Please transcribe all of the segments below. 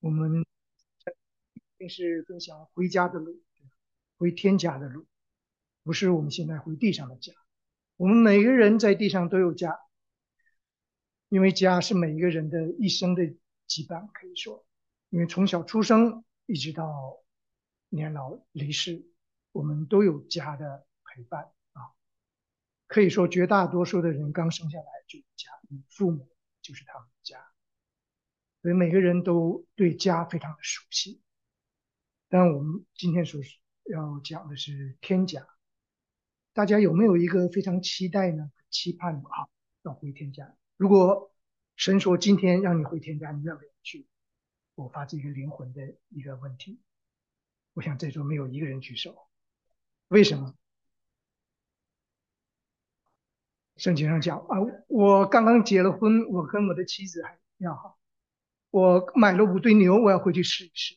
我们一定是分享回家的路，回天家的路，不是我们现在回地上的家。我们每个人在地上都有家，因为家是每一个人的一生的羁绊，可以说，因为从小出生一直到年老离世，我们都有家的陪伴啊。可以说，绝大多数的人刚生下来就有家，你父母就是他们的家。所以每个人都对家非常的熟悉，但我们今天所要讲的是天家，大家有没有一个非常期待呢？期盼啊，要回天家。如果神说今天让你回天家，你愿不愿意去？我发自一个灵魂的一个问题。我想在座没有一个人举手，为什么？圣经上讲啊，我刚刚结了婚，我跟我的妻子还要好。我买了五对牛，我要回去试一试。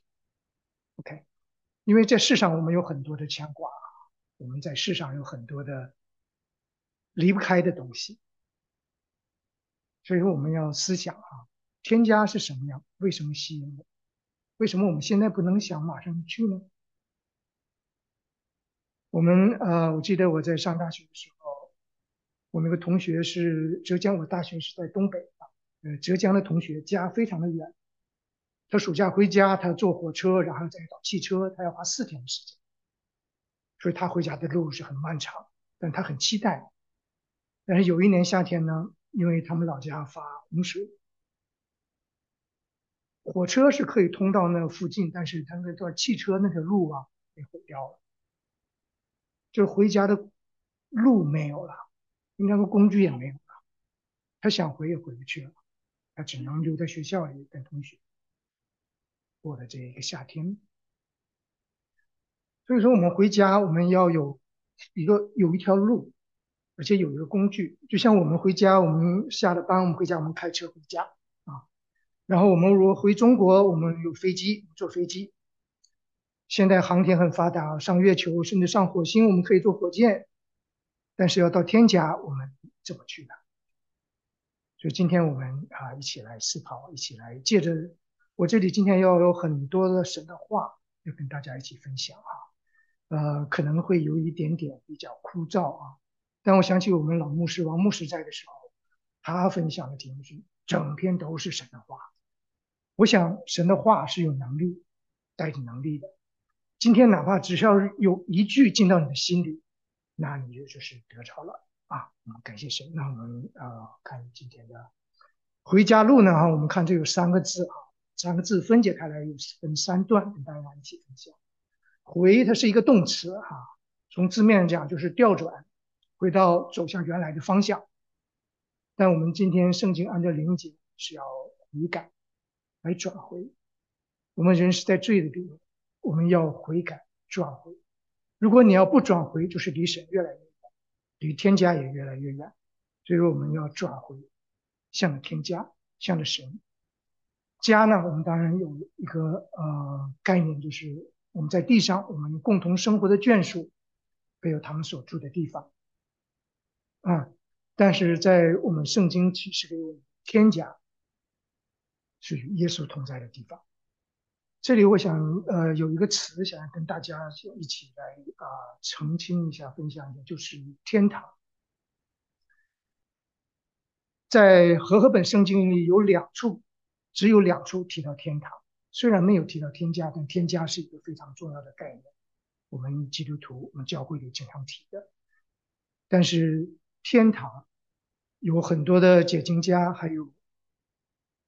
OK，因为在世上我们有很多的牵挂，我们在世上有很多的离不开的东西，所以说我们要思想啊，添加是什么样？为什么吸引我？为什么我们现在不能想马上去呢？我们呃，我记得我在上大学的时候，我们有个同学是浙江，我大学是在东北。呃，浙江的同学家非常的远，他暑假回家，他坐火车，然后再倒汽车，他要花四天的时间，所以他回家的路是很漫长，但他很期待。但是有一年夏天呢，因为他们老家发洪水，火车是可以通到那附近，但是他那段汽车那条路啊被毁掉了，就是回家的路没有了，应该说工具也没有了，他想回也回不去了。他只能留在学校里跟同学过的这一个夏天。所以说，我们回家我们要有一个有一条路，而且有一个工具。就像我们回家，我们下了班，我们回家，我们开车回家啊。然后我们如果回中国，我们有飞机，坐飞机。现在航天很发达，上月球甚至上火星，我们可以坐火箭。但是要到天家，我们怎么去呢？所以今天我们啊一起来思考，一起来借着我这里今天要有很多的神的话要跟大家一起分享啊，呃可能会有一点点比较枯燥啊，但我想起我们老牧师王牧师在的时候，他分享的题目是整篇都是神的话，我想神的话是有能力带着能力的，今天哪怕只需要有一句进到你的心里，那你就就是得着了。啊，感谢神。那我们呃看今天的回家路呢？哈，我们看这有三个字啊，三个字分解开来有分三段，跟大家一起分享。回它是一个动词哈，从字面讲就是调转，回到走向原来的方向。但我们今天圣经按照灵解是要悔改来转回。我们人是在罪的里面，我们要悔改转回。如果你要不转回，就是离神越来越。离天家也越来越远，所以说我们要转回向着天家，向着神。家呢，我们当然有一个呃概念，就是我们在地上我们共同生活的眷属，还有他们所住的地方啊。但是在我们圣经启示给我们天家是与耶稣同在的地方。这里我想呃有一个词想要跟大家一起来啊澄清一下分享一下，就是天堂。在和合本圣经里有两处，只有两处提到天堂，虽然没有提到天家，但天家是一个非常重要的概念，我们基督徒我们教会里经常提的。但是天堂有很多的解经家还有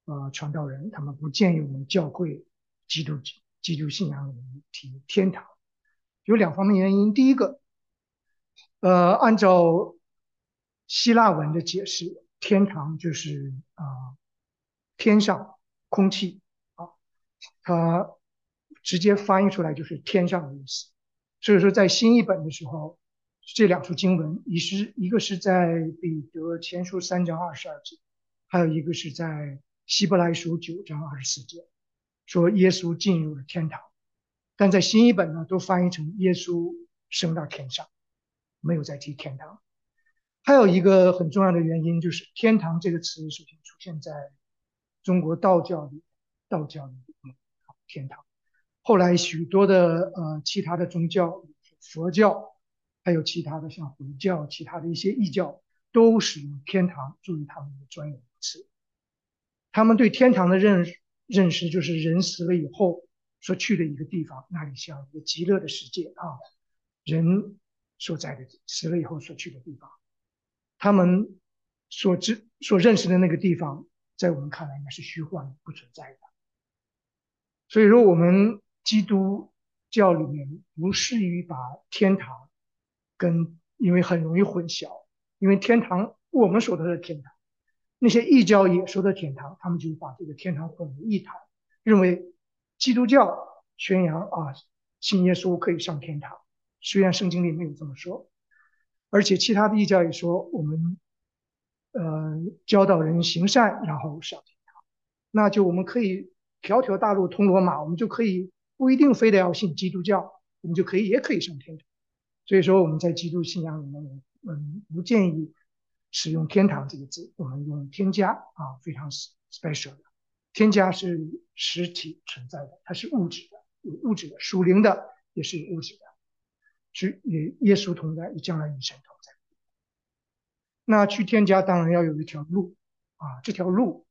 呃传道人，他们不建议我们教会。基督基督信仰提天堂，有两方面原因。第一个，呃，按照希腊文的解释，天堂就是啊天上空气啊，它直接翻译出来就是天上的意思。所以说，在新译本的时候，这两处经文，一是一个是在彼得前书三章二十二节，还有一个是在希伯来书九章二十四节。说耶稣进入了天堂，但在新译本呢，都翻译成耶稣升到天上，没有再提天堂。还有一个很重要的原因，就是“天堂”这个词首先出现在中国道教里，道教里天堂。后来许多的呃其他的宗教，佛教，还有其他的像回教、其他的一些异教，都使用天堂作为他们的专有名词。他们对天堂的认识认识就是人死了以后所去的一个地方，那里像一个极乐的世界啊，人所在的死了以后所去的地方。他们所知所认识的那个地方，在我们看来应该是虚幻的不存在的。所以说，我们基督教里面不适于把天堂跟，因为很容易混淆。因为天堂，我们所说的天堂，那些异教也说的天堂，他们就把这个天堂混为一谈，认为基督教宣扬啊，信耶稣可以上天堂，虽然圣经里没有这么说。而且其他的异教也说，我们，呃，教导人行善，然后上天堂，那就我们可以条条大路通罗马，我们就可以不一定非得要信基督教，我们就可以也可以上天堂。所以说我们在基督信仰里面，嗯，不建议使用“天堂”这个字，我们用“添加”啊，非常 special 的。添加是实体存在的，它是物质的，有物质的，属灵的也是有物质的。是与耶稣同在，与将来与神同在。那去添加当然要有一条路啊，这条路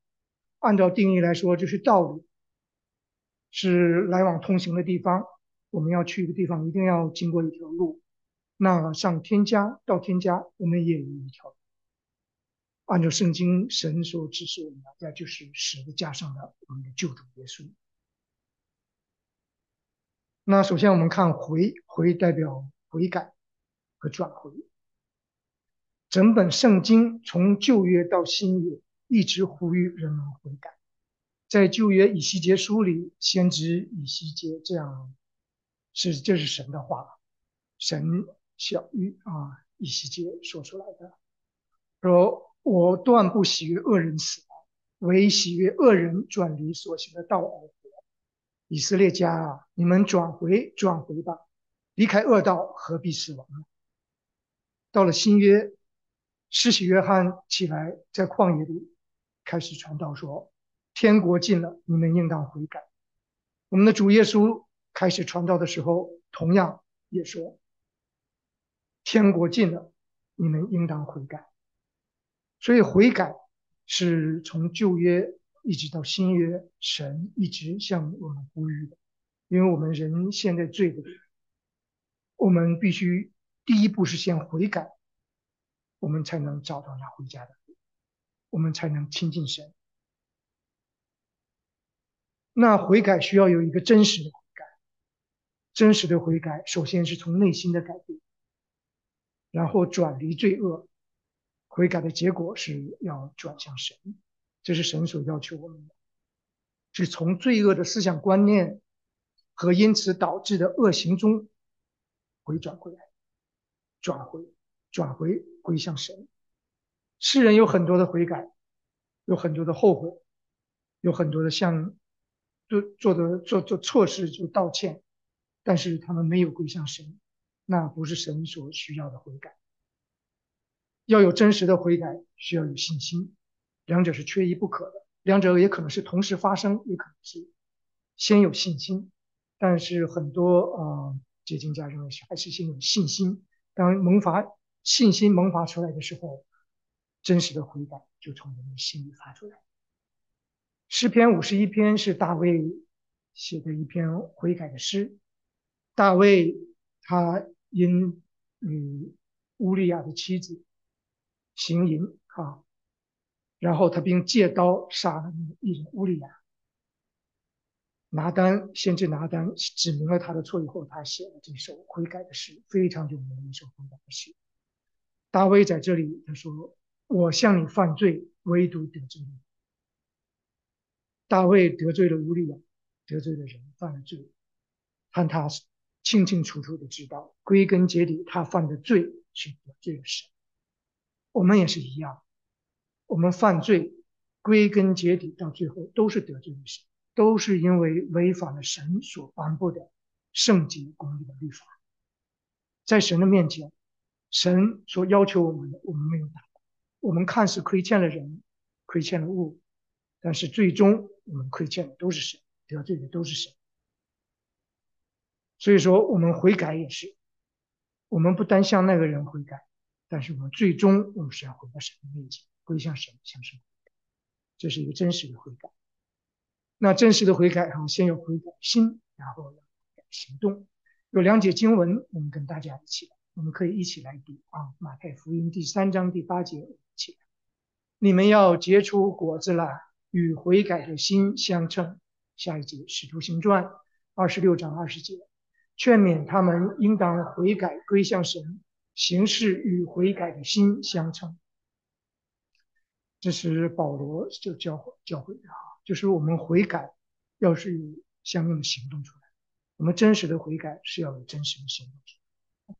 按照定义来说就是道路，是来往通行的地方。我们要去一个地方，一定要经过一条路。那上添加到添加，我们也有一条。按照圣经神所指示我们的，那就是十字架上的我们的救主耶稣。那首先我们看回回代表。悔改和转回，整本圣经从旧约到新约一直呼吁人们悔改。在旧约以西结书里，先知以西结这样是这是神的话，神小玉啊以西结说出来的，说：“我断不喜悦恶人死亡，唯喜悦恶人转离所行的道而活。”以色列家啊，你们转回转回吧。离开恶道，何必死亡呢？到了新约，施洗约翰起来，在旷野里开始传道，说：“天国近了，你们应当悔改。”我们的主耶稣开始传道的时候，同样也说：“天国近了，你们应当悔改。”所以悔改是从旧约一直到新约，神一直向我们呼吁的，因为我们人现在罪的。我们必须第一步是先悔改，我们才能找到那回家的路，我们才能亲近神。那悔改需要有一个真实的悔改，真实的悔改首先是从内心的改变，然后转离罪恶。悔改的结果是要转向神，这是神所要求我们的，是从罪恶的思想观念和因此导致的恶行中。回转回来，转回，转回归向神。世人有很多的悔改，有很多的后悔，有很多的向做做的做做错事就道歉，但是他们没有归向神，那不是神所需要的悔改。要有真实的悔改，需要有信心，两者是缺一不可的。两者也可能是同时发生，也可能是先有信心，但是很多呃。结晶家认为还是先有信心，当萌发信心萌发出来的时候，真实的悔改就从人的心里发出来。诗篇五十一篇是大卫写的一篇悔改的诗。大卫他因与乌利亚的妻子行淫啊，然后他并借刀杀了那个艺人乌利亚。拿单先知拿单指明了他的错以后，他写了这首悔改的诗，非常有名的一首悔改的诗。大卫在这里他说：“我向你犯罪，唯独得罪你。”大卫得罪了乌利亚，得罪了人，犯了罪，但他清清楚楚的知道，归根结底他犯的罪是得罪了神。我们也是一样，我们犯罪归根结底到最后都是得罪了神。都是因为违反了神所颁布的圣洁公义的律法，在神的面前，神所要求我们的，我们没有达到。我们看似亏欠了人，亏欠了物，但是最终我们亏欠的都是神，得罪的都是神。所以说，我们悔改也是，我们不单向那个人悔改，但是我们最终我们是要回到神的面前，归向神，向神，这是一个真实的悔改。那真实的悔改哈，先要悔改心，然后要行动。有两节经文，我们跟大家一起来，我们可以一起来读啊，《马太福音》第三章第八节，起来。你们要结出果子来，与悔改的心相称。下一节《使徒行传》二十六章二十节，劝勉他们应当悔改归向神，行事与悔改的心相称。这是保罗就教教会的啊，就是我们悔改要是有相应的行动出来，我们真实的悔改是要有真实的行动出来。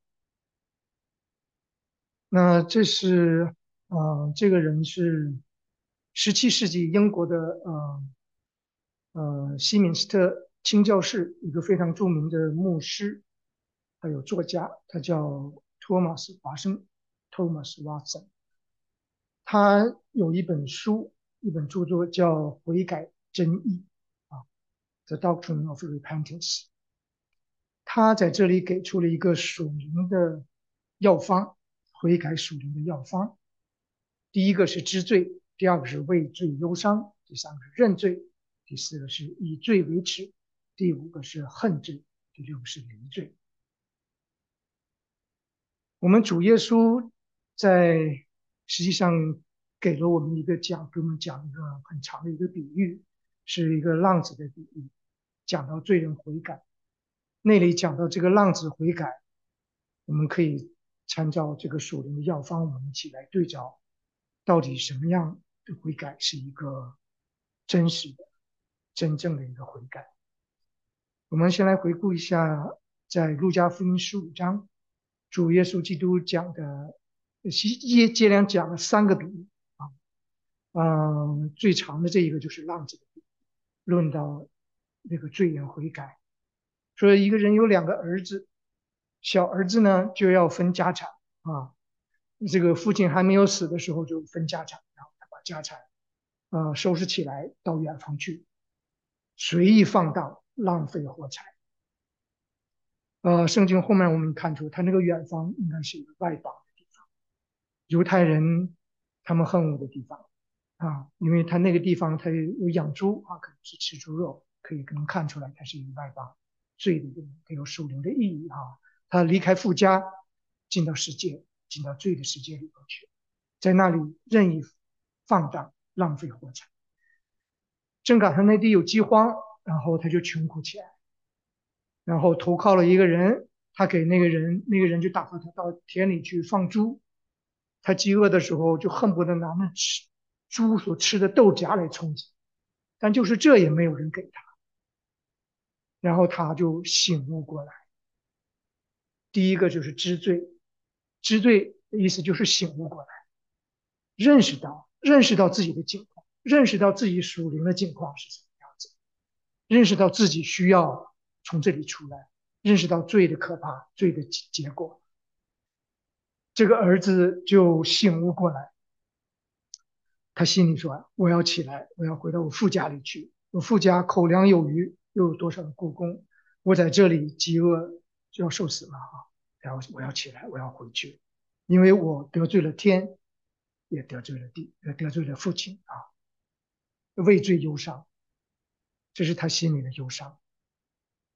那这是啊，这个人是十七世纪英国的呃。呃，西敏斯特清教士一个非常著名的牧师，还有作家，他叫托马斯·华生 （Thomas Watson）。他有一本书，一本著作叫《悔改真义》啊，《The Doctrine of Repentance》。他在这里给出了一个属灵的药方，悔改属灵的药方。第一个是知罪，第二个是畏罪忧伤，第三个是认罪。第四个是以罪为耻，第五个是恨罪，第六个是离罪。我们主耶稣在实际上给了我们一个讲，给我们讲一个很长的一个比喻，是一个浪子的比喻，讲到罪人悔改。那里讲到这个浪子悔改，我们可以参照这个属灵的药方，我们一起来对照，到底什么样的悔改是一个真实的。真正的一个悔改。我们先来回顾一下，在路加福音十五章，主耶稣基督讲的，接接连讲了三个比喻啊，嗯，最长的这一个就是浪子的比喻，论到那个罪人悔改，说一个人有两个儿子，小儿子呢就要分家产啊，这个父亲还没有死的时候就分家产，然后他把家产，呃，收拾起来到远方去。随意放荡，浪费货财。呃，圣经后面我们看出，他那个远方应该是一个外邦的地方，犹太人他们恨恶的地方啊，因为他那个地方他有养猪啊，可能是吃猪肉，可以能看出来他是一个外邦，罪的人，他有属灵的意义啊。他离开富家，进到世界，进到罪的世界里头去，在那里任意放荡，浪费货财。正赶上那地有饥荒，然后他就穷苦起来，然后投靠了一个人，他给那个人，那个人就打发他到田里去放猪。他饥饿的时候就恨不得拿那吃猪所吃的豆荚来充饥，但就是这也没有人给他。然后他就醒悟过来，第一个就是知罪，知罪的意思就是醒悟过来，认识到认识到自己的境况。认识到自己属灵的境况是什么样子，认识到自己需要从这里出来，认识到罪的可怕，罪的结结果，这个儿子就醒悟过来。他心里说：“我要起来，我要回到我父家里去。我父家口粮有余，又有多少的故宫？我在这里饥饿就要受死了啊！然后我要起来，我要回去，因为我得罪了天，也得罪了地，也得罪了父亲啊。”畏罪忧伤，这是他心里的忧伤。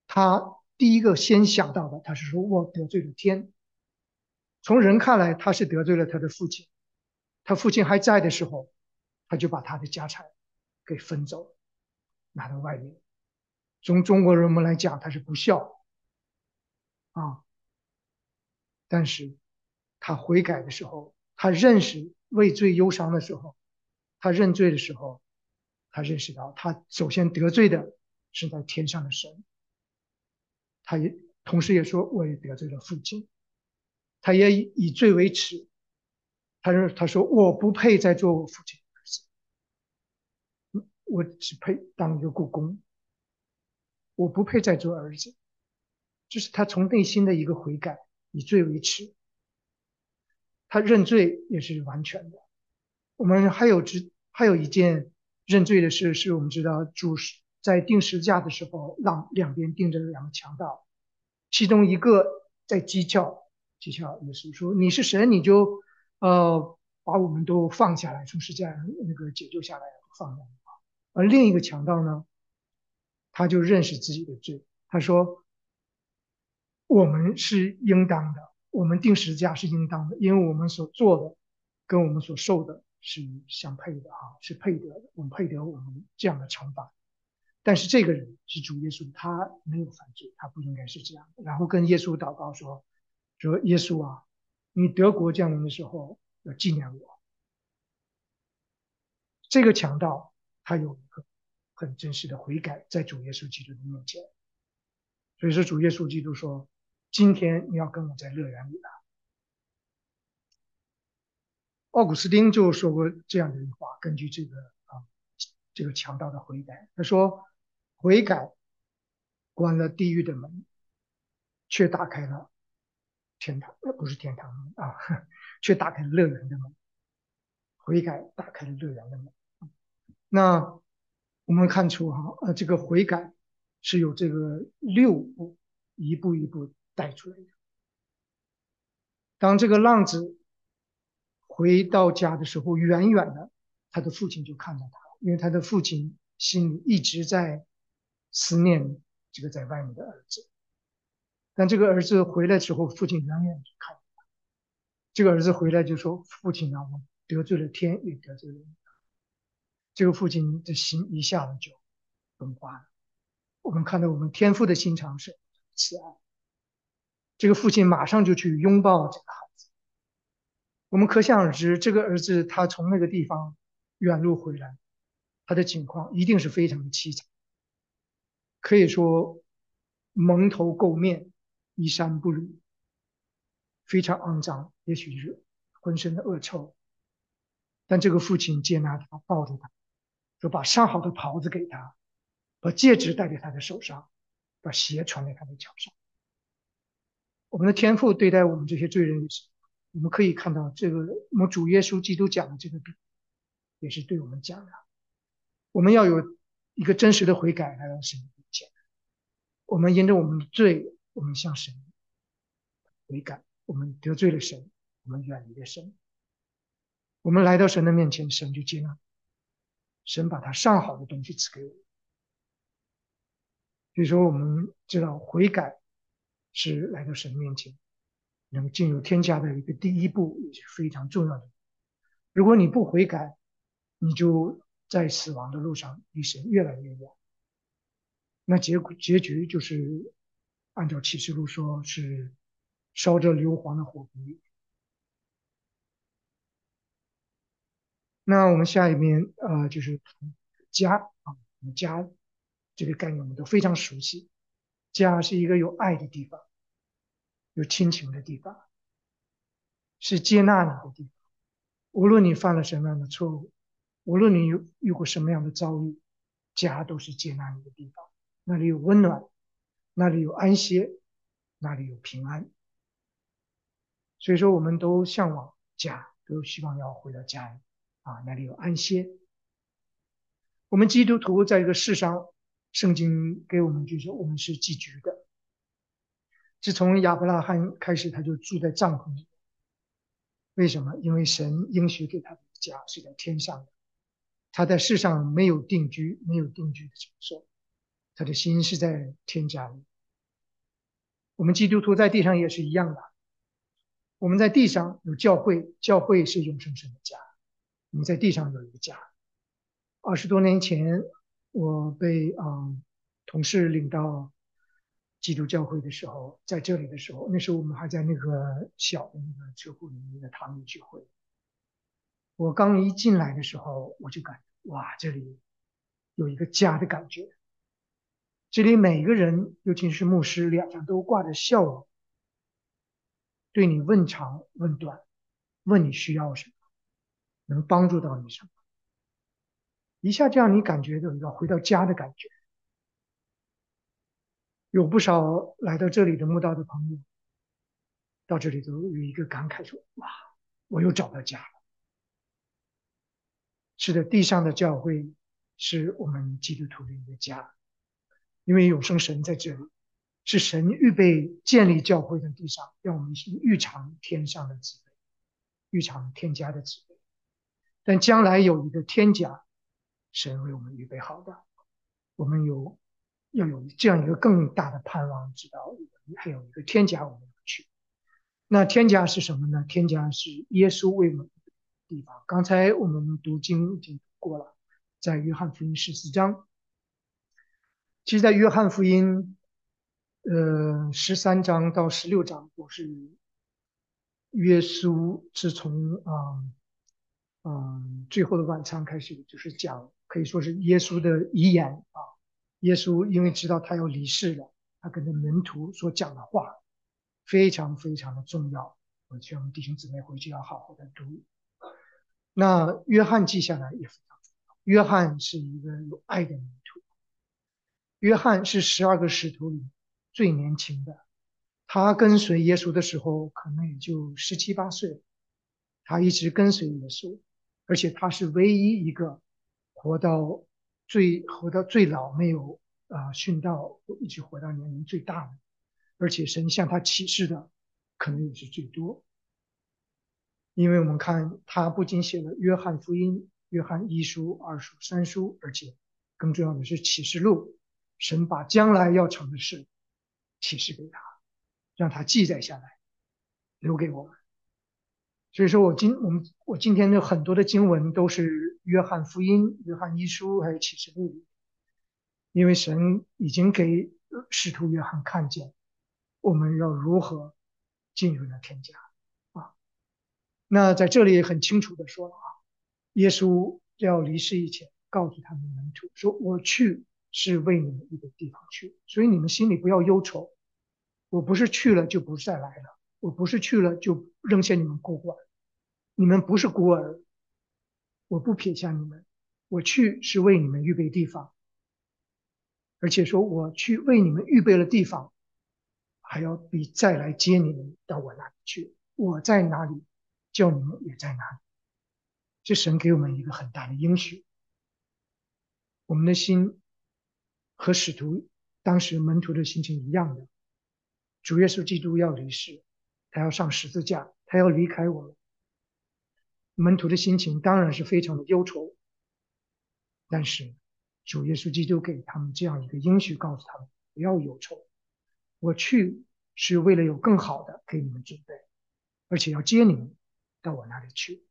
他第一个先想到的，他是说我得罪了天。从人看来，他是得罪了他的父亲。他父亲还在的时候，他就把他的家产给分走了，拿到外面。从中国人们来讲，他是不孝啊。但是，他悔改的时候，他认识畏罪忧伤的时候，他认罪的时候。他认识到，他首先得罪的是在天上的神。他也同时也说，我也得罪了父亲。他也以以罪为耻。他说：“他说我不配再做我父亲的儿子，我只配当一个故宫。我不配再做儿子。”这是他从内心的一个悔改，以罪为耻。他认罪也是完全的。我们还有知，还有一件。认罪的事是我们知道主在定十字架的时候，让两边钉着两个强盗，其中一个在讥笑讥笑耶稣说：“你是神，你就呃把我们都放下来，从世界上那个解救下来放下来。”而另一个强盗呢，他就认识自己的罪，他说：“我们是应当的，我们定时价是应当的，因为我们所做的跟我们所受的是相配的啊，是配得的，我们配得我们这样的惩罚。”但是这个人是主耶稣，他没有犯罪，他不应该是这样。然后跟耶稣祷告说：“说耶稣啊，你德国降临的时候要纪念我。”这个强盗他有一个很真实的悔改，在主耶稣基督的面前。所以说，主耶稣基督说：“今天你要跟我在乐园里了。”奥古斯丁就说过这样的一句话，根据这个啊，这个强盗的悔改，他说。悔改关了地狱的门，却打开了天堂，呃，不是天堂门啊，却打开了乐园的门。悔改打开了乐园的门。那我们看出哈，呃，这个悔改是有这个六步，一步一步带出来的。当这个浪子回到家的时候，远远的，他的父亲就看到他，因为他的父亲心里一直在。思念这个在外面的儿子，但这个儿子回来之后，父亲远远就看他。这个儿子回来就说：“父亲啊，我得罪了天，也得罪了你。”这个父亲的心一下子就崩化了。我们看到我们天父的心肠是慈爱。这个父亲马上就去拥抱这个孩子。我们可想而知，这个儿子他从那个地方远路回来，他的境况一定是非常的凄惨。可以说蒙头垢面，衣衫不履，非常肮脏，也许是浑身的恶臭。但这个父亲接纳他，抱着他，说把上好的袍子给他，把戒指戴在他的手上，把鞋穿在他的脚上。我们的天父对待我们这些罪人也是，我们可以看到这个我们主耶稣基督讲的这个比，也是对我们讲的。我们要有一个真实的悔改来到神。我们因着我们的罪，我们向神悔改，我们得罪了神，我们远离了神。我们来到神的面前，神就接纳，神把他上好的东西赐给我们。所以说，我们知道悔改是来到神面前能进入天家的一个第一步，也是非常重要的。如果你不悔改，你就在死亡的路上离神越来越远。那结结局就是，按照启示录说是烧着硫磺的火炉。那我们下一面呃就是家啊，家这个概念我们都非常熟悉。家是一个有爱的地方，有亲情的地方，是接纳你的地方。无论你犯了什么样的错误，无论你有遇过什么样的遭遇，家都是接纳你的地方。那里有温暖，那里有安歇，那里有平安。所以说，我们都向往家，都希望要回到家里啊，那里有安歇。我们基督徒在这个世上，圣经给我们就说，我们是寄居的。自从亚伯拉罕开始，他就住在帐篷里。为什么？因为神应许给他的家是在天上的，他在世上没有定居，没有定居的场所。他的心是在天家里。我们基督徒在地上也是一样的。我们在地上有教会，教会是永生神的家。我们在地上有一个家。二十多年前，我被啊同事领到基督教会的时候，在这里的时候，那时候我们还在那个小的那个车库里面的堂里聚会。我刚一进来的时候，我就感哇，这里有一个家的感觉。这里每个人，尤其是牧师，脸上都挂着笑容，对你问长问短，问你需要什么，能帮助到你什么，一下这样你感觉到一个回到家的感觉。有不少来到这里的慕道的朋友，到这里都有一个感慨说：“哇，我又找到家了。”是的，地上的教会是我们基督徒的一个家。因为永生神在这里，是神预备建立教会的地上，让我们预尝天上的滋味，预尝天家的滋味。但将来有一个天家，神为我们预备好的，我们有要有这样一个更大的盼望，知道还有一个天家我们要去。那天家是什么呢？天家是耶稣为我们的地方。刚才我们读经已经读过了，在约翰福音十四章。其实，在约翰福音，呃，十三章到十六章都是耶稣自从啊，嗯，最后的晚餐开始，就是讲，可以说是耶稣的遗言啊。耶稣因为知道他要离世了，他跟着门徒所讲的话非常非常的重要。我希望弟兄姊妹回去要好好的读。那约翰记下来也非常重要。约翰是一个有爱的人。约翰是十二个使徒里最年轻的，他跟随耶稣的时候可能也就十七八岁，他一直跟随耶稣，而且他是唯一一个活到最活到最老没有啊殉道，一直活到年龄最大的，而且神向他启示的可能也是最多，因为我们看他不仅写了约翰福音、约翰一书、二书、三书，而且更重要的是启示录。神把将来要成的事启示给他，让他记载下来，留给我们。所以说我今我们我今天的很多的经文都是约翰福音、约翰一书还有启示录，因为神已经给使徒约翰看见我们要如何进入那天家啊。那在这里很清楚的说了啊，耶稣要离世以前告诉他们门徒说：“我去。”是为你们预备地方去，所以你们心里不要忧愁。我不是去了就不再来了，我不是去了就扔下你们孤寡。你们不是孤儿，我不撇下你们。我去是为你们预备地方，而且说我去为你们预备了地方，还要比再来接你们到我那里去。我在哪里，叫你们也在哪里。这神给我们一个很大的应许，我们的心。和使徒当时门徒的心情一样的，主耶稣基督要离世，他要上十字架，他要离开我们。门徒的心情当然是非常的忧愁，但是主耶稣基督给他们这样一个应许，告诉他们不要忧愁，我去是为了有更好的给你们准备，而且要接你们到我那里去。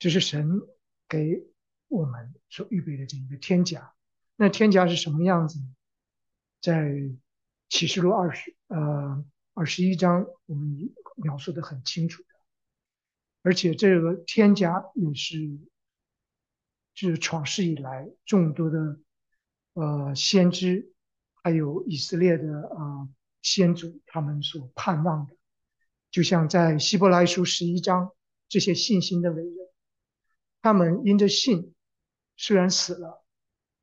这是神给我们所预备的这一个天家。那天家是什么样子？在启示录二十呃二十一章，我们描述的很清楚的。而且这个天家也是，自创世以来众多的呃先知，还有以色列的啊先祖他们所盼望的，就像在希伯来书十一章，这些信心的伟人，他们因着信，虽然死了。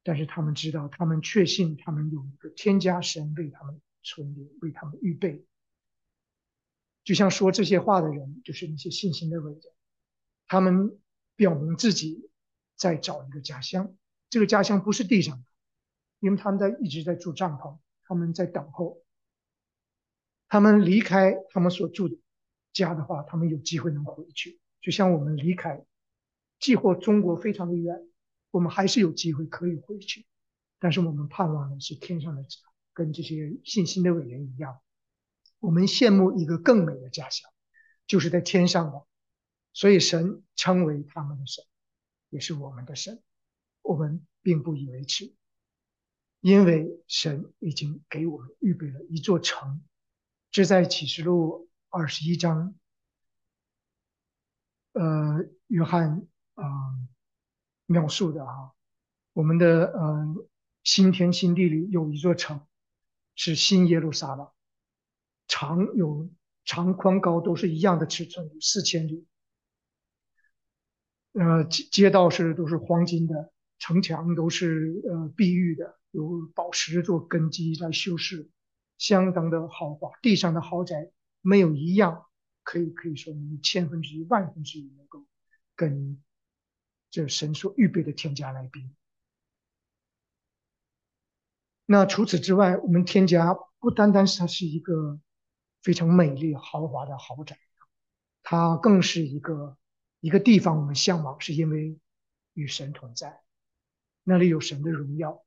但是他们知道，他们确信，他们有一个天家神为他们存留，为他们预备。就像说这些话的人，就是那些信心的伟人，他们表明自己在找一个家乡。这个家乡不是地上的，因为他们在一直在住帐篷，他们在等候。他们离开他们所住的家的话，他们有机会能回去。就像我们离开，寄或中国非常的远。我们还是有机会可以回去，但是我们盼望的是天上的家，跟这些信心的伟人一样，我们羡慕一个更美的家乡，就是在天上的。所以神称为他们的神，也是我们的神。我们并不以为耻，因为神已经给我们预备了一座城。这在启示录二十一章，呃，约翰啊。描述的哈，我们的呃新天新地里有一座城，是新耶路撒冷，长有长宽高都是一样的尺寸，四千里。呃，街街道是都是黄金的，城墙都是呃碧玉的，有宝石做根基来修饰，相当的豪华。地上的豪宅没有一样可以可以说千分之一、万分之一能够跟。这神所预备的添加来宾。那除此之外，我们添加不单单是它是一个非常美丽豪华的豪宅，它更是一个一个地方我们向往，是因为与神同在，那里有神的荣耀。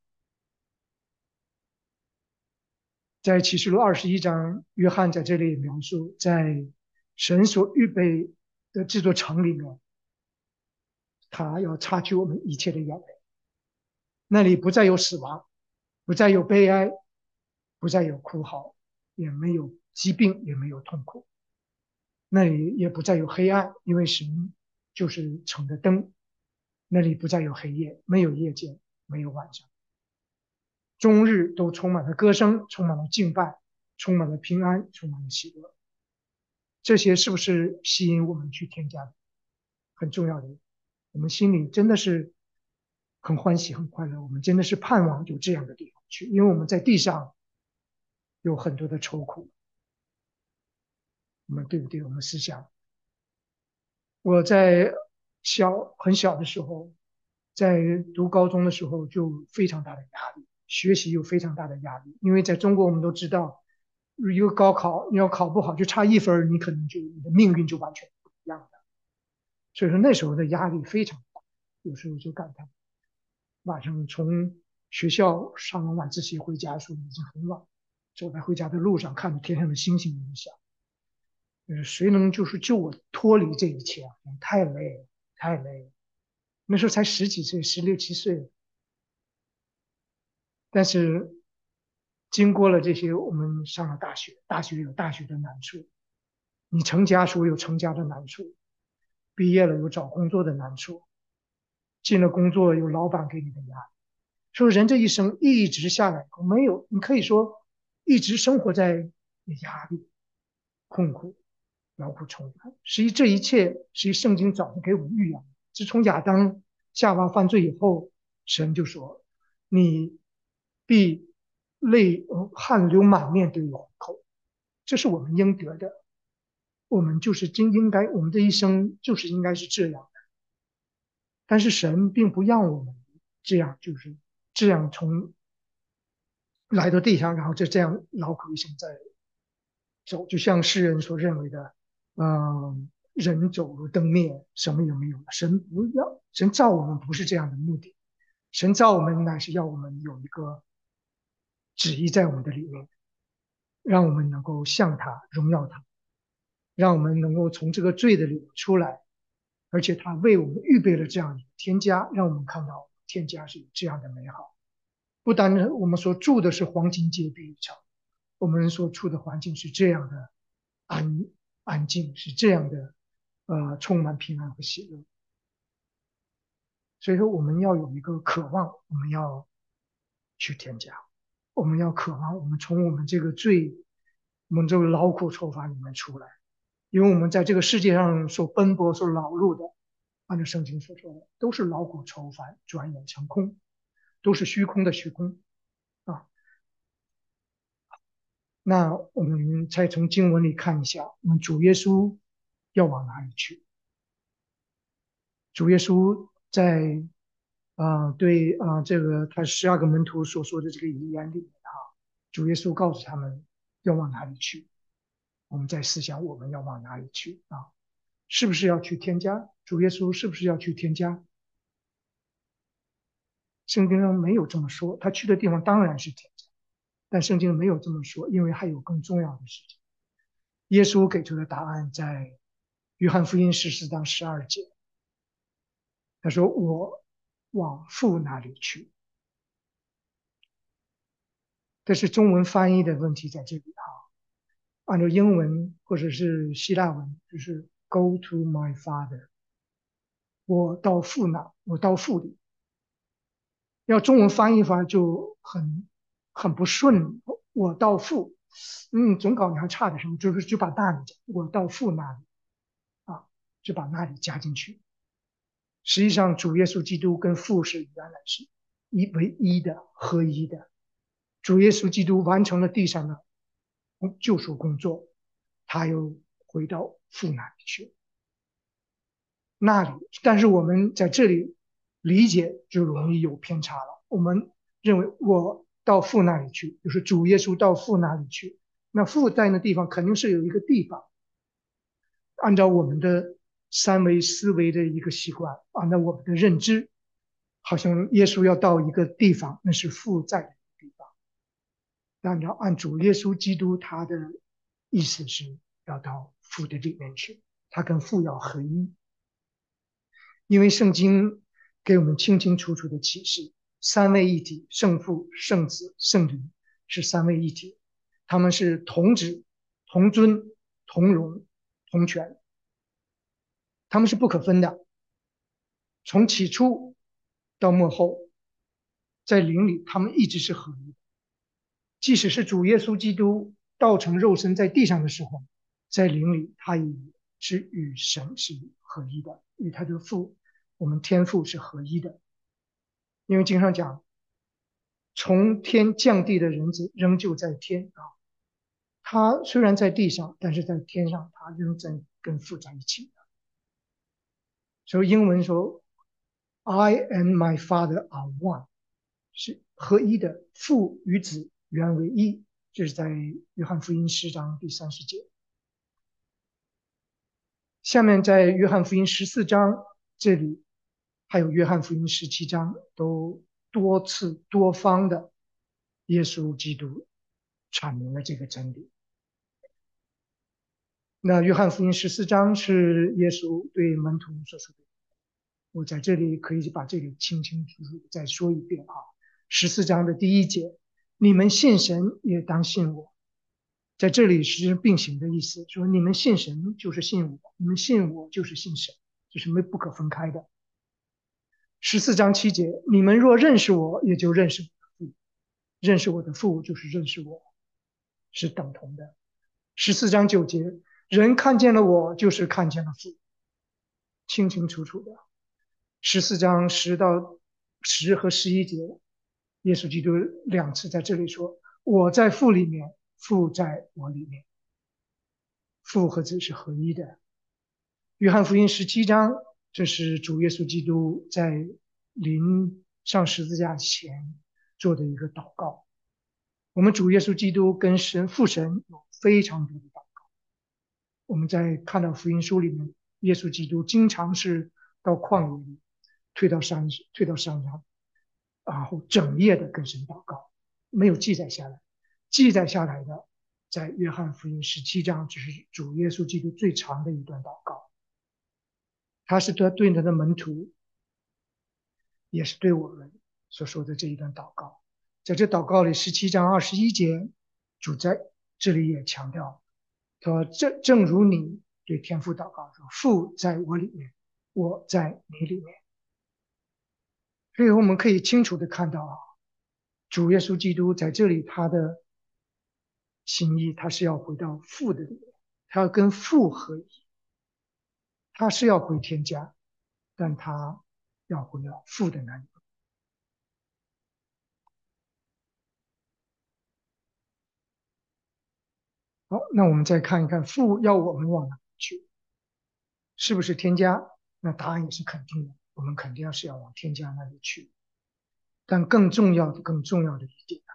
在启示录二十一章，约翰在这里描述，在神所预备的这座城里面，他要擦去我们一切的眼泪。那里不再有死亡，不再有悲哀，不再有哭嚎，也没有疾病，也没有痛苦。那里也不再有黑暗，因为神就是城的灯。那里不再有黑夜，没有夜间，没有晚上。终日都充满了歌声，充满了敬拜，充满了平安，充满了喜乐。这些是不是吸引我们去添加？很重要的，我们心里真的是很欢喜、很快乐。我们真的是盼望有这样的地方去，因为我们在地上有很多的愁苦。我们对不对？我们思想。我在小很小的时候，在读高中的时候就非常大的压力。学习有非常大的压力，因为在中国我们都知道，一个高考你要考不好，就差一分，你可能就你的命运就完全。所以说那时候的压力非常大，有时候就感叹，晚上从学校上完晚自习回家的时候已经很晚，走在回家的路上，看着天上的星星，就想，就是谁能就是救我脱离这一切啊？太累了，太累了。那时候才十几岁，十六七岁。但是，经过了这些，我们上了大学，大学有大学的难处，你成家时候有成家的难处，毕业了有找工作的难处，进了工作有老板给你的压力，说人这一生一直下来没有，你可以说一直生活在压力、痛苦、劳苦重担。实际这一切，实际圣经早就给我们预言。自从亚当夏娃犯罪以后，神就说你。必泪汗流满面对虎口，这是我们应得的。我们就是应应该，我们这一生就是应该是这样的。但是神并不让我们这样，就是这样从来到地上，然后就这样劳苦一生在走，就像世人所认为的，嗯，人走如灯灭，什么也没有了。神不要，神造我们不是这样的目的，神造我们乃是要我们有一个。旨意在我们的里面，让我们能够向他荣耀他，让我们能够从这个罪的里出来，而且他为我们预备了这样一个天家，让我们看到天家是这样的美好。不单我们所住的是黄金街壁一城，我们所处的环境是这样的安安静，是这样的呃充满平安和喜乐。所以说，我们要有一个渴望，我们要去添加。我们要渴望，我们从我们这个罪，我们这个劳苦愁烦里面出来，因为我们在这个世界上所奔波、所劳碌的，按照圣经所说的，都是劳苦愁烦，转眼成空，都是虚空的虚空啊。那我们再从经文里看一下，我们主耶稣要往哪里去？主耶稣在。啊，对啊，这个他十二个门徒所说的这个遗言里面啊，主耶稣告诉他们要往哪里去。我们在思想我们要往哪里去啊？是不是要去添加？主耶稣是不是要去添加？圣经上没有这么说，他去的地方当然是添加，但圣经没有这么说，因为还有更重要的事情。耶稣给出的答案在约翰福音十四章十二节，他说我。往父那里去，这是中文翻译的问题在这里啊。按照英文或者是希腊文，就是 “Go to my father”，我到父那，我到父里。要中文翻译法就很很不顺，我到父，嗯，总稿你还差点什么，就是就把那里，我到父那里，啊，就把那里加进去。实际上，主耶稣基督跟父是原来是一为一的合一的。主耶稣基督完成了地上的救赎工作，他又回到父那里去。那里，但是我们在这里理解就容易有偏差了。我们认为我到父那里去，就是主耶稣到父那里去。那父在那地方肯定是有一个地方。按照我们的三维思维的一个习惯，按照我们的认知，好像耶稣要到一个地方，那是父在。那你要按主耶稣基督他的意思是要到父的里面去，他跟父要合一。因为圣经给我们清清楚楚的启示，三位一体，圣父、圣子、圣灵是三位一体，他们是同职、同尊、同荣。同权，他们是不可分的。从起初到末后，在灵里，他们一直是合一。即使是主耶稣基督道成肉身在地上的时候，在灵里，他也是与神是合一的，与他的父，我们天父是合一的。因为经上讲，从天降地的人子仍旧在天啊。他虽然在地上，但是在天上，他仍在跟父在一起的。所以英文说，“I and my Father are one”，是合一的。父与子原为一，这是在约翰福音十章第三十节。下面在约翰福音十四章这里，还有约翰福音十七章，都多次多方的耶稣基督阐明了这个真理。那约翰福音十四章是耶稣对门徒所说的，我在这里可以把这里清清楚楚再说一遍啊。十四章的第一节，你们信神也当信我，在这里是并行的意思，说你们信神就是信我，你们信我就是信神，这是没不可分开的。十四章七节，你们若认识我，也就认识我的父，认识我的父就是认识我，是等同的。十四章九节。人看见了我，就是看见了父，清清楚楚的。十四章十到十和十一节，耶稣基督两次在这里说：“我在父里面，父在我里面。”父和子是合一的。约翰福音十七章，这是主耶稣基督在临上十字架前做的一个祷告。我们主耶稣基督跟神父神有非常多的祷告。我们在看到福音书里面，耶稣基督经常是到旷野里，退到山退到山上，然后整夜的跟神祷告，没有记载下来。记载下来的，在约翰福音十七章，就是主耶稣基督最长的一段祷告。他是对对他的门徒，也是对我们所说的这一段祷告。在这祷告里，十七章二十一节，主在这里也强调。他说正正如你对天父祷告说：“父在我里面，我在你里面。”所以我们可以清楚的看到啊，主耶稣基督在这里他的心意，他是要回到父的里面，他要跟父合一，他是要回天家，但他要回到父的那里。好，那我们再看一看父要我们往哪去，是不是添加？那答案也是肯定的，我们肯定是要往天家那里去。但更重要的、更重要的一点啊，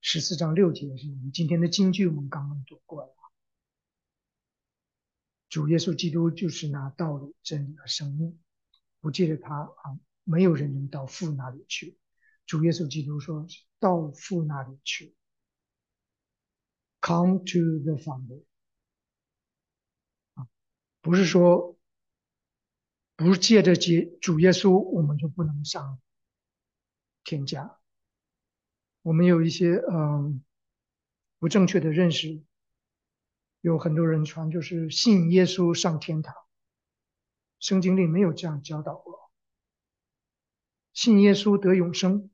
十四章六节是我们今天的金句，我们刚刚读过了。主耶稣基督就是那道路、真理和生命，不借着他啊，没有人能到父那里去。主耶稣基督说到父那里去。Come to the Father，啊，不是说，不借着接主耶稣，我们就不能上天家。我们有一些嗯不正确的认识，有很多人传就是信耶稣上天堂，圣经里没有这样教导过。信耶稣得永生，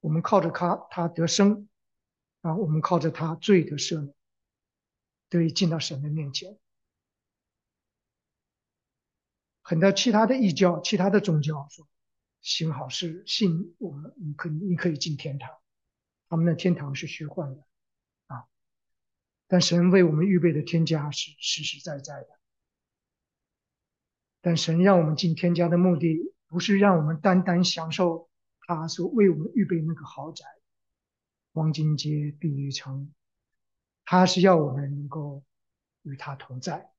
我们靠着他，他得生。啊，我们靠着他罪得赦免，得以进到神的面前。很多其他的异教、其他的宗教说，行好事、信我们，你可你可以进天堂。他们的天堂是虚幻的，啊，但神为我们预备的天家是实实在在的。但神让我们进天家的目的，不是让我们单单享受他所为我们预备那个豪宅。黄金街、碧玉城，他是要我们能够与他同在，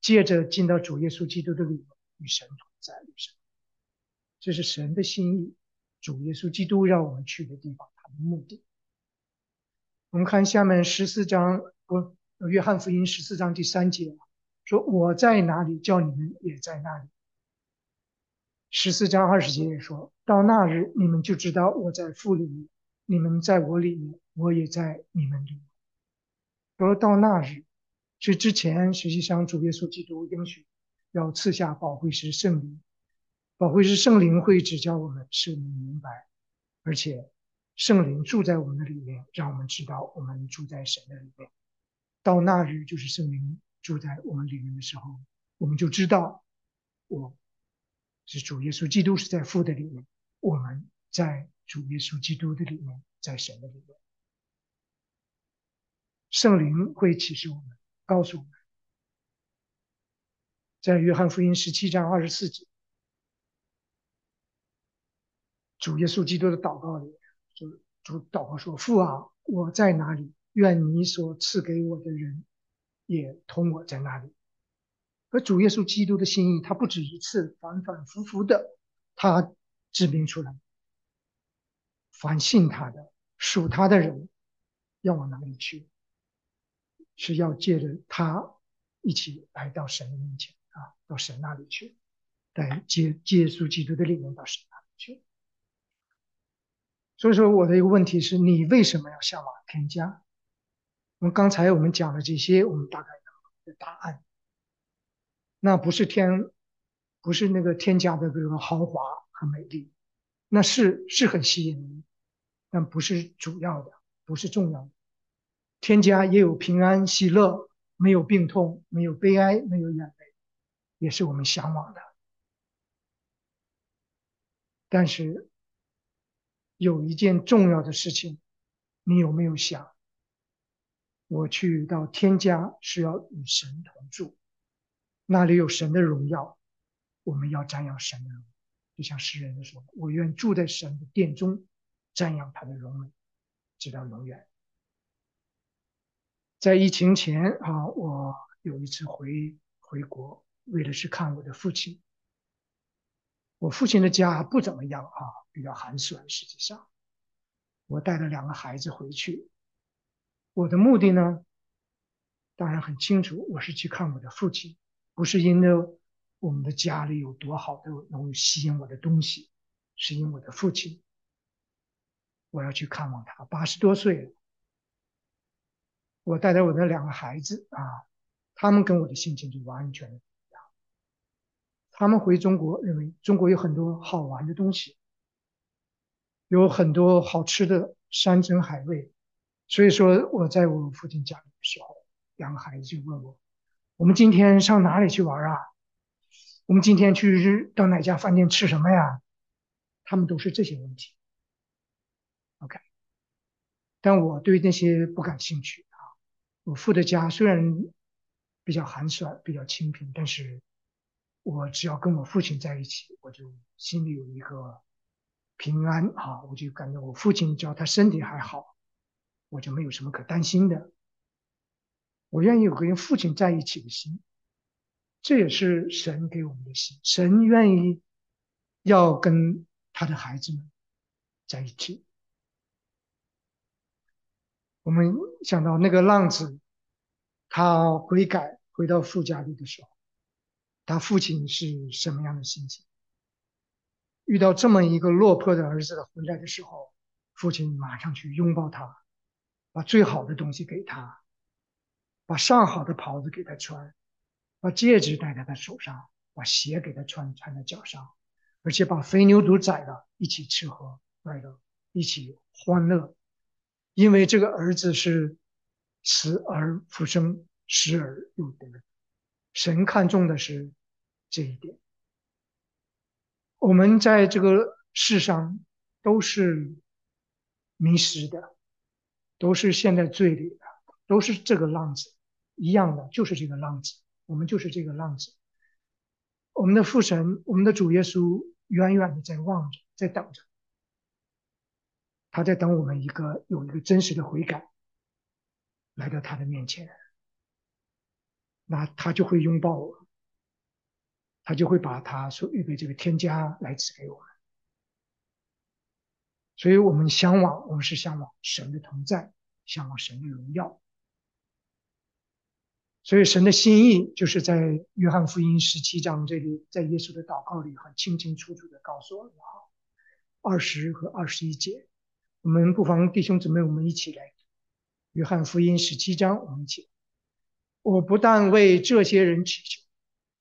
借着进到主耶稣基督的里面与神同在，与神，这是神的心意。主耶稣基督让我们去的地方，他的目的。我们看下面十四章，不，约翰福音十四章第三节说：“我在哪里，叫你们也在那里。”十四章二十节也说到：“那日，你们就知道我在父里面，你们在我里面，我也在你们里面。”说到那日，是之前实际上主耶稣基督应许要赐下宝贵师圣灵。宝贵是圣灵会指教我们，使我们明白，而且圣灵住在我们的里面，让我们知道我们住在神的里面。到那日，就是圣灵住在我们里面的时候，我们就知道，我是主耶稣基督是在父的里面，我们在主耶稣基督的里面，在神的里面。圣灵会启示我们，告诉我们，在约翰福音十七章二十四节。主耶稣基督的祷告里，就主祷告说：“父啊，我在哪里？愿你所赐给我的人也同我在那里。”而主耶稣基督的心意，他不止一次，反反复复的，他指明出来：凡信他的、属他的人，要往哪里去？是要借着他一起来到神的面前啊，到神那里去，来接耶稣基督的力量到神那里去。所以说，我的一个问题是你为什么要向往天家？我们刚才我们讲的这些，我们大概的答案，那不是天，不是那个添加的这个豪华和美丽，那是是很吸引人，但不是主要的，不是重要的。添加也有平安喜乐，没有病痛，没有悲哀，没有眼泪，也是我们向往的。但是。有一件重要的事情，你有没有想？我去到天家是要与神同住，那里有神的荣耀，我们要瞻仰神的荣耀。就像诗人说：“我愿住在神的殿中，瞻仰他的荣美，直到永远。”在疫情前啊，我有一次回回国，为的是看我的父亲。我父亲的家不怎么样啊，比较寒酸。实际上，我带了两个孩子回去，我的目的呢，当然很清楚，我是去看我的父亲，不是因为我们的家里有多好的能吸引我的东西，是因为我的父亲，我要去看望他，八十多岁了。我带着我的两个孩子啊，他们跟我的心情就完全不一样。他们回中国，认为中国有很多好玩的东西，有很多好吃的山珍海味。所以说，我在我父亲家里的时候，两个孩子就问我：“我们今天上哪里去玩啊？我们今天去到哪家饭店吃什么呀？”他们都是这些问题。OK，但我对那些不感兴趣。我父的家虽然比较寒酸，比较清贫，但是。我只要跟我父亲在一起，我就心里有一个平安啊！我就感觉我父亲只要他身体还好，我就没有什么可担心的。我愿意有跟父亲在一起的心，这也是神给我们的心。神愿意要跟他的孩子们在一起。我们想到那个浪子，他悔改回到父家里的时候。他父亲是什么样的心情？遇到这么一个落魄的儿子回来的时候，父亲马上去拥抱他，把最好的东西给他，把上好的袍子给他穿，把戒指戴在他手上，把鞋给他穿穿在脚上，而且把肥牛犊宰了，一起吃喝快乐，一起欢乐，因为这个儿子是死而复生，失而又得，神看重的是。这一点，我们在这个世上都是迷失的，都是陷在罪里的，都是这个浪子一样的，就是这个浪子，我们就是这个浪子。我们的父神，我们的主耶稣，远远的在望着，在等着。他在等我们一个有一个真实的悔改，来到他的面前，那他就会拥抱我，他就会把他所预备这个天家来赐给我们。所以，我们向往，我们是向往神的同在，向往神的荣耀。所以，神的心意就是在约翰福音十七章这里，在耶稣的祷告里，很清清楚楚的告诉我们：二十和二十一节。我们不妨弟兄姊妹，我们一起来。约翰福音十七章，我们一起。我不但为这些人祈求，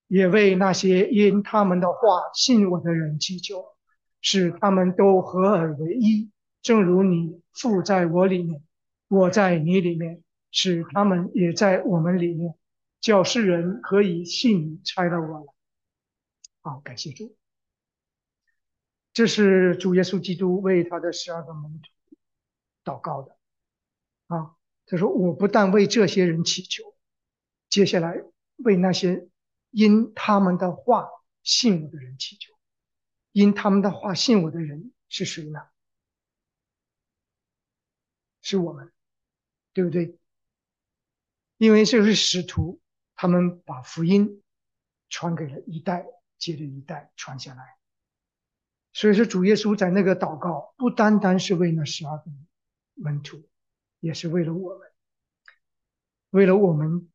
也为那些因他们的话信我的人祈求，使他们都合而为一，正如你父在我里面，我在你里面，使他们也在我们里面，叫世人可以信你差了我来。好，感谢主。这是主耶稣基督为他的十二个门徒祷告的啊。他说：“我不但为这些人祈求，接下来为那些因他们的话信我的人祈求。因他们的话信我的人是谁呢？是我们，对不对？因为这是使徒，他们把福音传给了一代接着一代传下来。”所以说，主耶稣在那个祷告，不单单是为那十二个门徒，也是为了我们，为了我们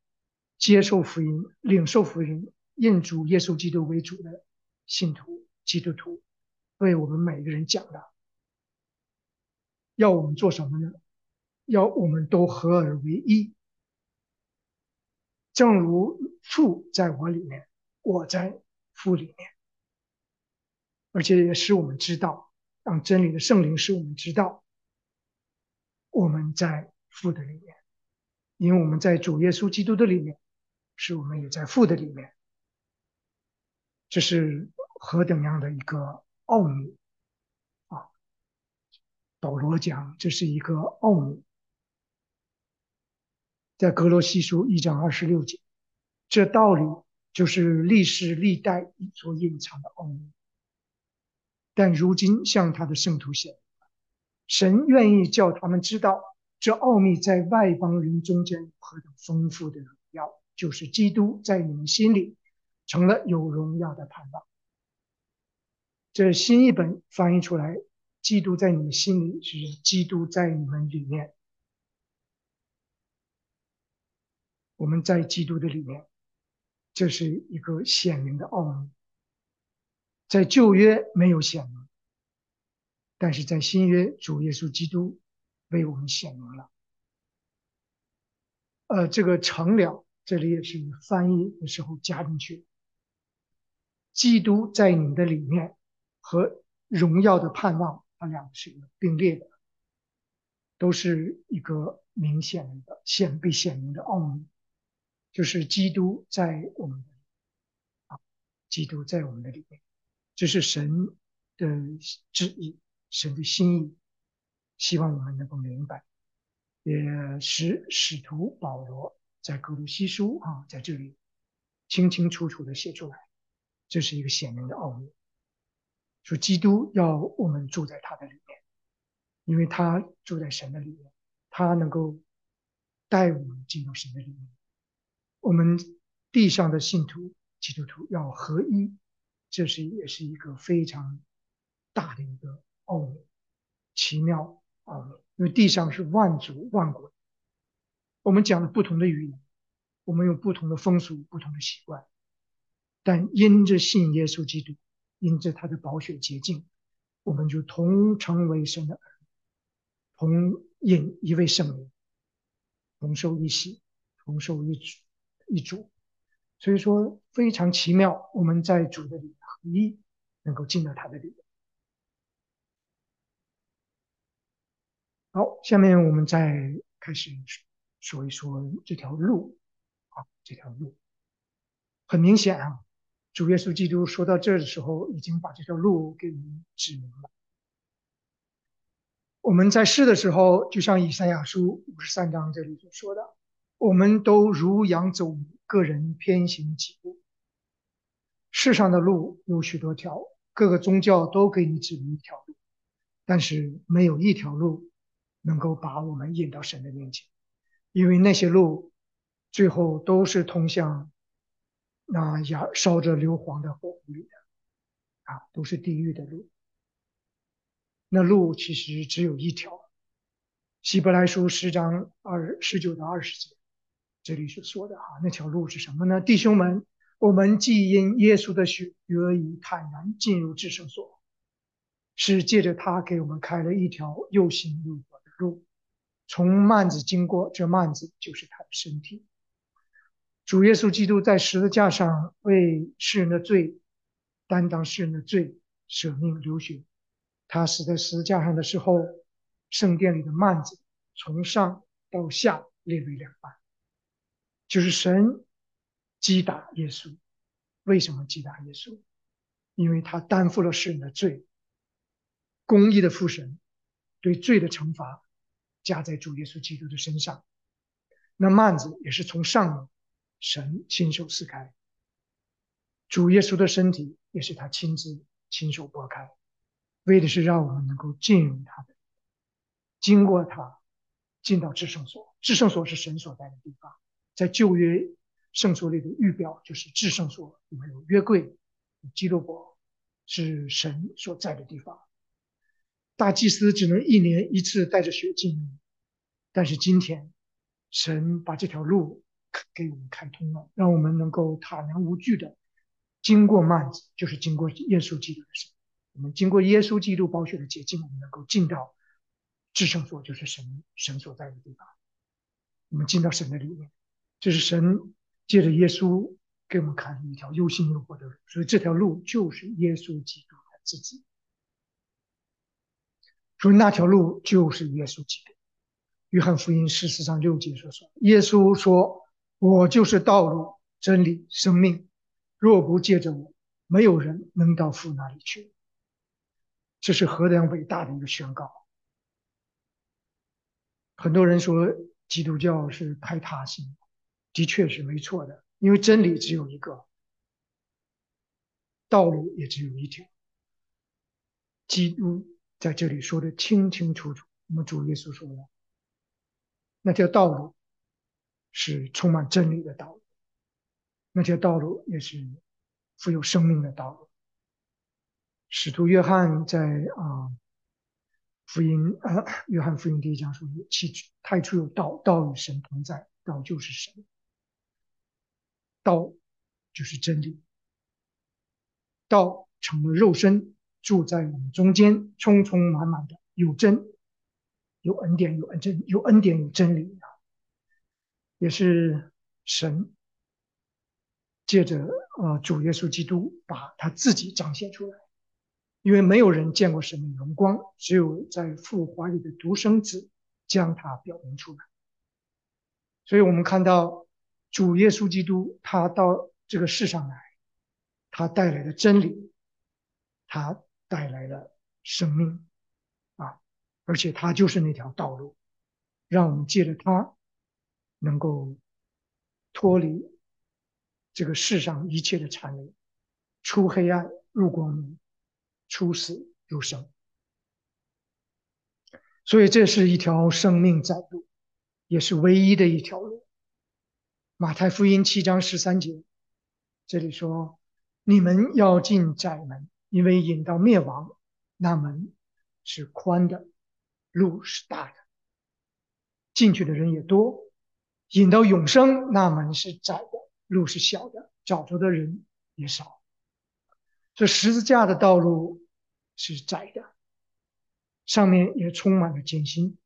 接受福音、领受福音、认主耶稣基督为主的信徒、基督徒，为我们每个人讲的，要我们做什么呢？要我们都合而为一，正如父在我里面，我在父里面。而且也使我们知道，让真理的圣灵使我们知道，我们在父的里面，因为我们在主耶稣基督的里面，使我们也在父的里面。这是何等样的一个奥秘啊！保罗讲这是一个奥秘，在格罗西书一章二十六节，这道理就是历史历代所隐藏的奥秘。但如今向他的圣徒显明神愿意叫他们知道这奥秘在外邦人中间何等丰富的荣耀，就是基督在你们心里成了有荣耀的盼望。这新一本翻译出来，基督在你们心里是基督在你们里面。我们在基督的里面，这是一个显明的奥秘。在旧约没有显明，但是在新约，主耶稣基督为我们显明了。呃，这个成了，这里也是翻译的时候加进去。基督在你的里面和荣耀的盼望，它两个是一个并列的，都是一个明显的显被显明的奥秘，就是基督在我们的啊，基督在我们的里面。这是神的旨意，神的心意，希望我们能够明白，也使使徒保罗在格鲁西书啊，在这里清清楚楚的写出来，这是一个显明的奥秘，说基督要我们住在他的里面，因为他住在神的里面，他能够带我们进入神的里面，我们地上的信徒基督徒要合一。这是也是一个非常大的一个奥秘，奇妙奥秘。因为地上是万族万国，我们讲了不同的语言，我们有不同的风俗、不同的习惯，但因着信耶稣基督，因着他的宝血洁净，我们就同成为神的儿，同饮一位圣灵，同受一喜，同受一主一主。所以说非常奇妙，我们在主的里合一，能够进到他的里面。好，下面我们再开始说一说这条路啊，这条路很明显啊，主耶稣基督说到这的时候，已经把这条路给指明了。我们在试的时候，就像以赛亚书五十三章这里所说的，我们都如羊走。个人偏行己路，世上的路有许多条，各个宗教都给你指明一条路，但是没有一条路能够把我们引到神的面前，因为那些路最后都是通向那燃烧着硫磺的火炉里的，啊，都是地狱的路。那路其实只有一条。希伯来书十章二十九到二十节，这里所说的哈，那条路是什么呢？弟兄们，我们既因耶稣的血得以坦然进入至圣所。是借着他给我们开了一条又新又活的路，从幔子经过，这幔子就是他的身体。主耶稣基督在十字架上为世人的罪担当世人的罪，舍命流血。他死在十字架上的时候，圣殿里的幔子从上到下裂为两半，就是神击打耶稣。为什么击打耶稣？因为他担负了世人的罪。公义的父神对罪的惩罚加在主耶稣基督的身上，那幔子也是从上面神亲手撕开，主耶稣的身体也是他亲自亲手拨开，为的是让我们能够进入他的，经过他进到至圣所。至圣所是神所在的地方，在旧约圣所里的预表就是至圣所里面有约柜、基督伯，是神所在的地方。大祭司只能一年一次带着血进，但是今天，神把这条路给我们开通了，让我们能够坦然无惧的经过幔子，就是经过耶稣基督的神。我们经过耶稣基督宝血的洁净，我们能够进到至圣所，就是神神所在的地方。我们进到神的里面，这是神借着耶稣给我们开了一条又新又活的路，所以这条路就是耶稣基督他自己。所以那条路就是耶稣基督。约翰福音十四章六节所说：“耶稣说，我就是道路、真理、生命。若不借着我，没有人能到父那里去。”这是何等伟大的一个宣告！很多人说基督教是排他性，的确是没错的，因为真理只有一个，道路也只有一条，基督。在这里说的清清楚楚，我们主耶稣说的那条道路是充满真理的道路，那条道路也是富有生命的道路。使徒约翰在啊福音啊约翰福音第一章说：“起太初有道，道与神同在，道就是神，道就是真理，道成了肉身。”住在我们中间，充充满满的有真，有恩典，有恩真，有恩典，有真理啊！也是神借着呃主耶稣基督把他自己彰显出来，因为没有人见过神的荣光，只有在父怀里的独生子将他表明出来。所以我们看到主耶稣基督他到这个世上来，他带来的真理，他。带来了生命啊，而且他就是那条道路，让我们借着他能够脱离这个世上一切的缠累，出黑暗入光明，出死入生。所以这是一条生命窄路，也是唯一的一条路。马太福音七章十三节，这里说：“你们要进窄门。”因为引到灭亡，那门是宽的，路是大的，进去的人也多；引到永生，那门是窄的，路是小的，找着的人也少。这十字架的道路是窄的，上面也充满了艰辛，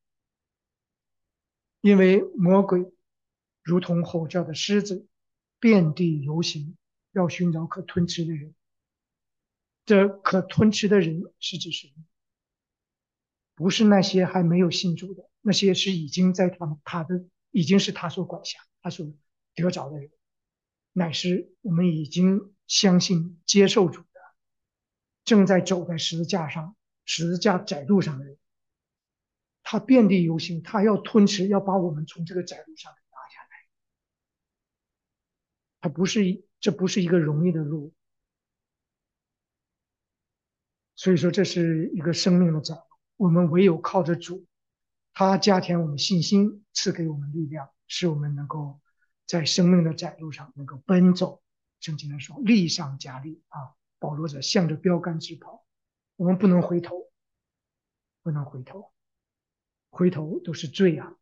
因为魔鬼如同吼叫的狮子，遍地游行，要寻找可吞吃的人。这可吞吃的人是指谁？不是那些还没有信主的，那些是已经在他们他的已经是他所管辖、他所得着的人，乃是我们已经相信接受主的，正在走在十字架上、十字架窄路上的人。他遍地游行，他要吞吃，要把我们从这个窄路上。它不是，这不是一个容易的路。所以说，这是一个生命的窄路，我们唯有靠着主，他加添我们信心，赐给我们力量，使我们能够在生命的窄路上能够奔走。圣经的说，力上加力啊！保罗者向着标杆直跑，我们不能回头，不能回头，回头都是罪啊，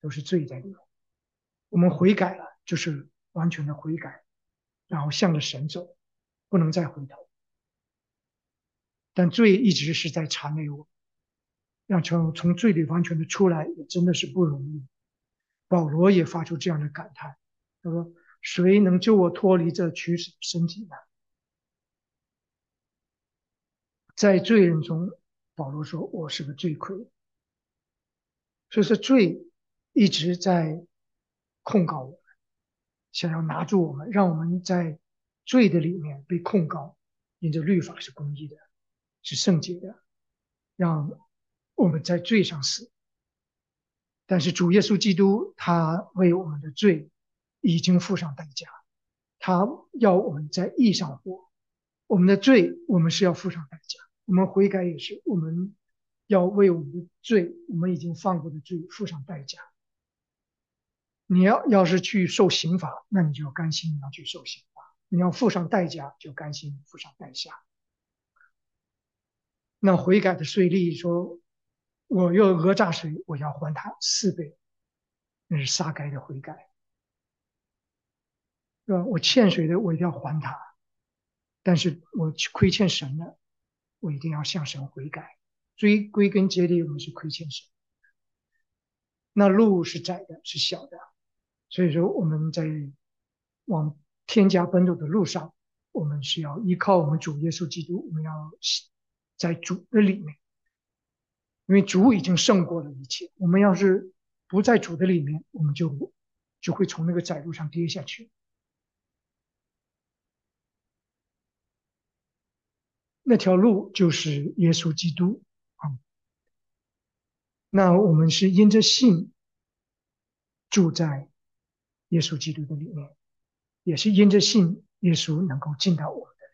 都是罪在里面。我们悔改了，就是完全的悔改，然后向着神走，不能再回头。但罪一直是在缠累我，让从从罪里完全的出来，也真的是不容易。保罗也发出这样的感叹，他说。谁能救我脱离这取死的身体呢？在罪人中，保罗说：“我是个罪魁。”所以说，罪一直在控告我，想要拿住我们，让我们在罪的里面被控告。因着律法是公义的，是圣洁的，让我们在罪上死。但是主耶稣基督，他为我们的罪。已经付上代价，他要我们在义上活。我们的罪，我们是要付上代价。我们悔改也是，我们要为我们的罪，我们已经犯过的罪付上代价。你要要是去受刑罚，那你就要甘心你要去受刑罚。你要付上代价，就甘心付上代价。那悔改的税吏说：“我要讹诈谁，我要还他四倍。”那是杀该的悔改。是吧？我欠谁的，我一定要还他。但是我亏欠神的，我一定要向神悔改。所以归根结底，我们是亏欠神。那路是窄的，是小的。所以说，我们在往天家奔走的路上，我们是要依靠我们主耶稣基督。我们要在主的里面，因为主已经胜过了一切。我们要是不在主的里面，我们就就会从那个窄路上跌下去。那条路就是耶稣基督啊。那我们是因着信住在耶稣基督的里面，也是因着信耶稣能够进到我们的，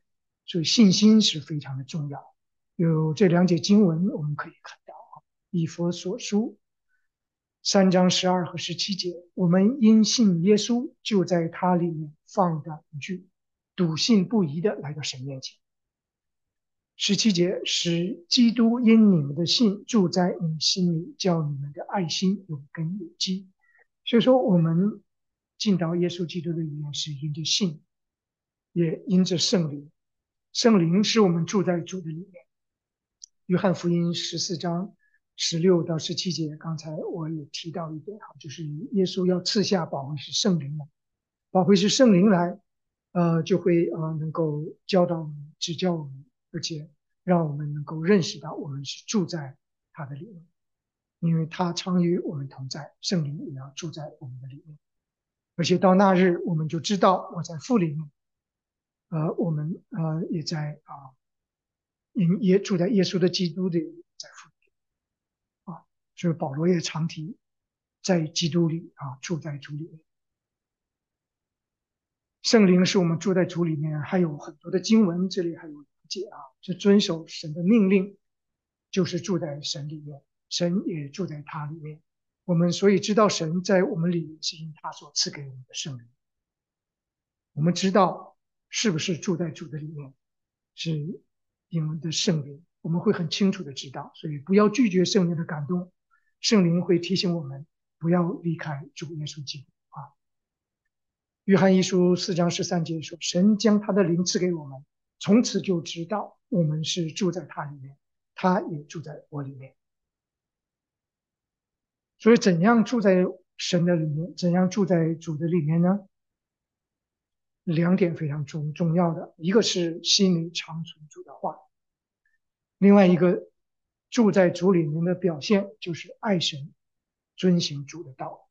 所以信心是非常的重要。有这两节经文，我们可以看到啊，《以佛所书》三章十二和十七节，我们因信耶稣，就在他里面放胆惧，笃信不疑的来到神面前。十七节使基督因你们的信住在你心里，叫你们的爱心有根有基。所以说，我们进到耶稣基督的里面是因着信，也因着圣灵。圣灵是我们住在主的里面。约翰福音十四章十六到十七节，刚才我也提到一点哈，就是耶稣要赐下宝会是圣灵来，宝会是圣灵来，呃，就会呃能够教导我们、指教我们。而且让我们能够认识到，我们是住在他的里面，因为他常与我们同在，圣灵也要住在我们的里面。而且到那日，我们就知道我在父里面，呃，我们呃也在啊，也也住在耶稣的基督的在父里，啊，所以保罗也常提在基督里啊，住在主里面。圣灵是我们住在主里面，还有很多的经文，这里还有。解啊，是遵守神的命令，就是住在神里面，神也住在他里面。我们所以知道神在我们里面是因他所赐给我们的圣灵。我们知道是不是住在主的里面，是因为的圣灵，我们会很清楚的知道。所以不要拒绝圣灵的感动，圣灵会提醒我们不要离开主耶稣基督啊。约翰一书四章十三节说：“神将他的灵赐给我们。”从此就知道我们是住在他里面，他也住在我里面。所以，怎样住在神的里面，怎样住在主的里面呢？两点非常重重要的，一个是心里常存主的话，另外一个住在主里面的表现就是爱神，遵行主的道。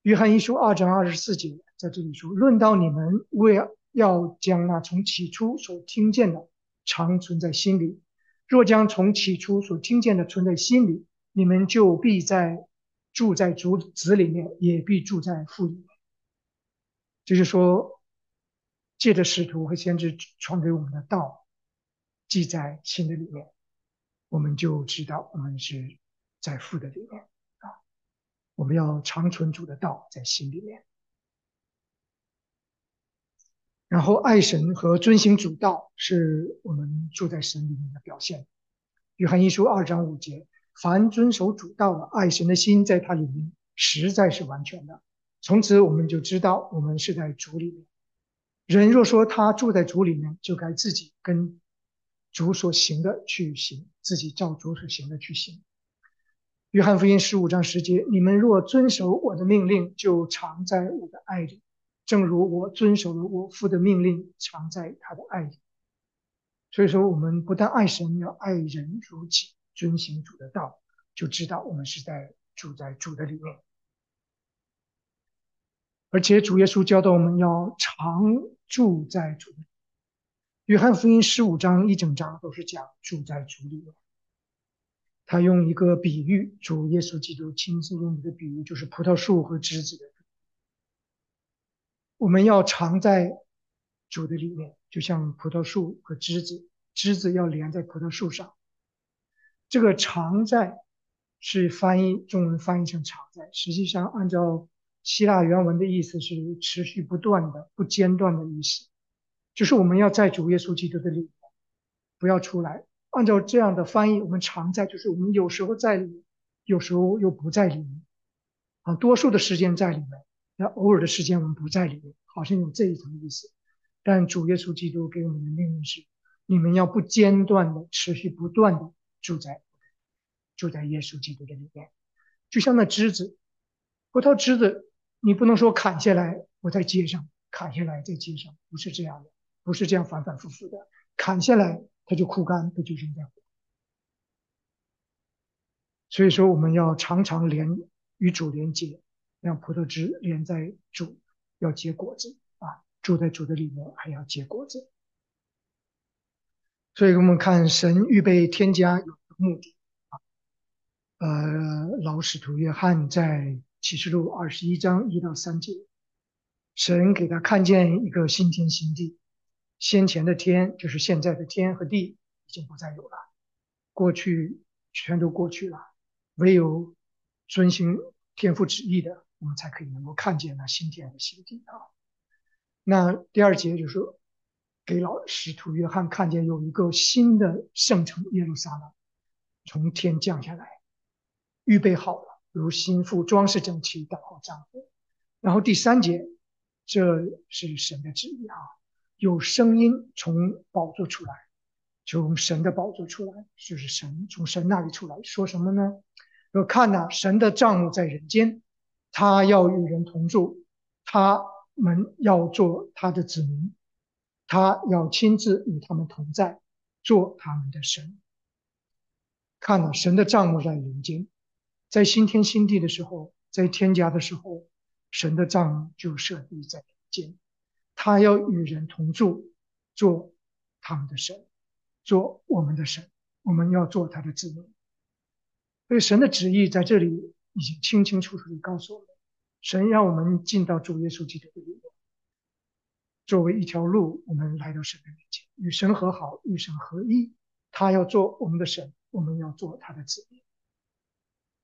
约翰一书二章二十四节。在这里说，论到你们为要将那从起初所听见的常存在心里，若将从起初所听见的存在心里，你们就必在住在主子里面，也必住在父里面。就是说，借着使徒和先知传给我们的道，记在心的里面，我们就知道我们是在父的里面啊。我们要长存主的道在心里面，然后爱神和遵行主道是我们住在神里面的表现。约翰一书二章五节：凡遵守主道的，爱神的心在他里面实在是完全的。从此我们就知道我们是在主里面。人若说他住在主里面，就该自己跟主所行的去行，自己照主所行的去行。约翰福音十五章十节：你们若遵守我的命令，就常在我的爱里，正如我遵守了我父的命令，常在他的爱里。所以说，我们不但爱神，要爱人如己，遵行主的道，就知道我们是在住在主的里面。而且主耶稣教导我们要常住在主里。约翰福音十五章一整章都是讲住在主里。他用一个比喻，主耶稣基督亲自用一个比喻，就是葡萄树和枝子的。我们要常在主的里面，就像葡萄树和枝子，枝子要连在葡萄树上。这个常在是翻译中文翻译成常在，实际上按照。希腊原文的意思是持续不断的、不间断的意思，就是我们要在主耶稣基督的里面，不要出来。按照这样的翻译，我们常在，就是我们有时候在里面，有时候又不在里面。啊，多数的时间在里面，那偶尔的时间我们不在里面，好像有这一层意思。但主耶稣基督给我们的命令是：你们要不间断的、持续不断的住在住在耶稣基督的里面，就像那枝子，葡萄枝子。你不能说砍下来，我在街上砍下来，在街上不是这样的，不是这样反反复复的。砍下来，它就枯干，它就扔掉。所以说，我们要常常连与主连接，让葡萄枝连在主，要结果子啊！住在主的里面，还要结果子。所以我们看神预备添加有目的啊。呃，老使徒约翰在。启示录二十一章一到三节，神给他看见一个新天新地，先前的天就是现在的天和地已经不再有了，过去全都过去了，唯有遵行天父旨意的，我们才可以能够看见那新天和新地啊。那第二节就是，给老使徒约翰看见有一个新的圣城耶路撒冷从天降下来，预备好了。如心腹装饰整齐，等候丈夫。然后第三节，这是神的旨意啊！有声音从宝座出来，从神的宝座出来，就是神从神那里出来，说什么呢？说看呐，神的帐幕在人间，他要与人同住，他们要做他的子民，他要亲自与他们同在，做他们的神。看呐，神的帐幕在人间。在新天新地的时候，在天家的时候，神的帐就设立在人间，他要与人同住，做他们的神，做我们的神，我们要做他的子民。所以神的旨意在这里已经清清楚楚地告诉我们：神让我们进到主耶稣基督的里面，作为一条路，我们来到神的面前，与神和好，与神合一。他要做我们的神，我们要做他的子民。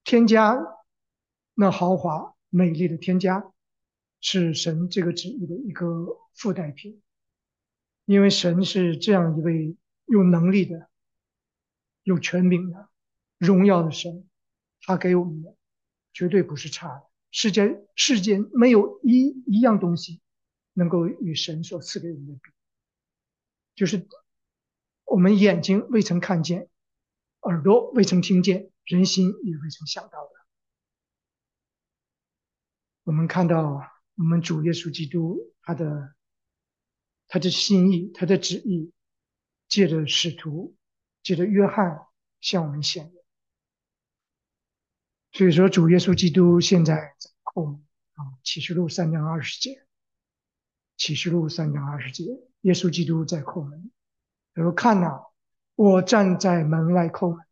添加那豪华美丽的添加，是神这个旨意的一个附带品，因为神是这样一位有能力的、有权柄的、荣耀的神，他给我们的绝对不是差的。世间世间没有一一样东西能够与神所赐给我们的比，就是我们眼睛未曾看见，耳朵未曾听见。人心也未曾想到的。我们看到我们主耶稣基督他的他的心意，他的旨意，借着使徒，借着约翰向我们显现。所以说，主耶稣基督现在在后门啊，启示录三章二十节，启示录三章二十节，耶稣基督在叩门。他说：“看呐，我站在门外叩门。”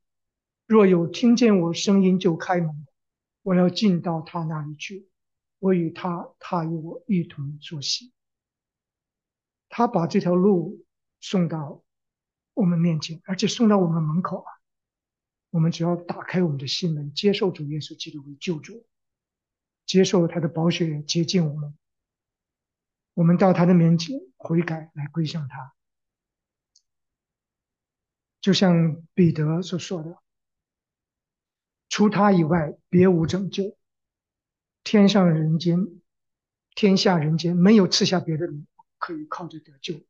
若有听见我声音就开门，我要进到他那里去，我与他，他与我一同作席。他把这条路送到我们面前，而且送到我们门口啊。我们只要打开我们的心门，接受主耶稣基督为救主，接受他的宝血洁净我们，我们到他的面前悔改，来归向他。就像彼得所说的：“除他以外，别无拯救。天上人间，天下人间，没有赐下别的名可以靠着得救。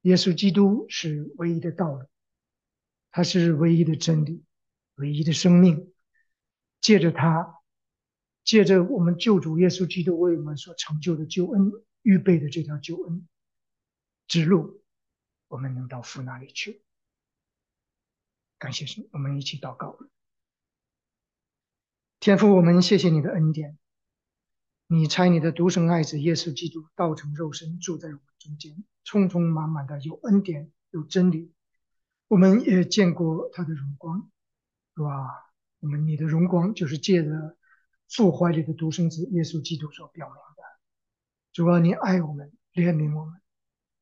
耶稣基督是唯一的道路。”他是唯一的真理，唯一的生命。借着他，借着我们救主耶稣基督为我们所成就的救恩，预备的这条救恩之路，我们能到父那里去。感谢神，我们一起祷告。天父，我们谢谢你的恩典，你差你的独生爱子耶稣基督道成肉身，住在我们中间，充充满满的有恩典，有真理。我们也见过他的荣光，是吧？我们你的荣光就是借着父怀里的独生子耶稣基督所表明的。主啊，你爱我们，怜悯我们，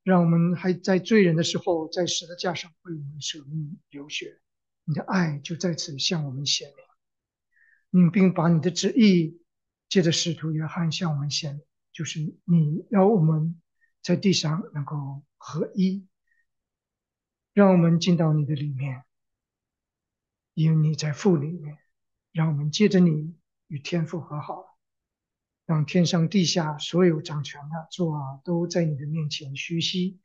让我们还在罪人的时候，在十字架上为我们舍命流血。你的爱就在此向我们显明。你并把你的旨意借着使徒约翰向我们显明，就是你要我们在地上能够合一。让我们进到你的里面，因为你在父里面。让我们借着你与天父和好，让天上地下所有掌权的主啊，都在你的面前屈膝，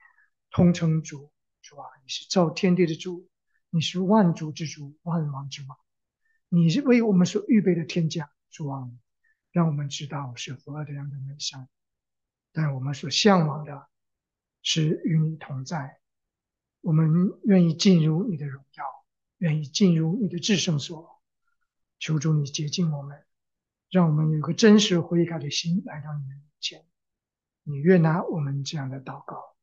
通称主。主啊，你是造天地的主，你是万主之主，万王之王。你是为我们所预备的天价，主啊，让我们知道是何等样的美善。但我们所向往的是与你同在。我们愿意进入你的荣耀，愿意进入你的至圣所，求主你洁净我们，让我们有个真实悔改的心来到你的面前。你悦纳我们这样的祷告，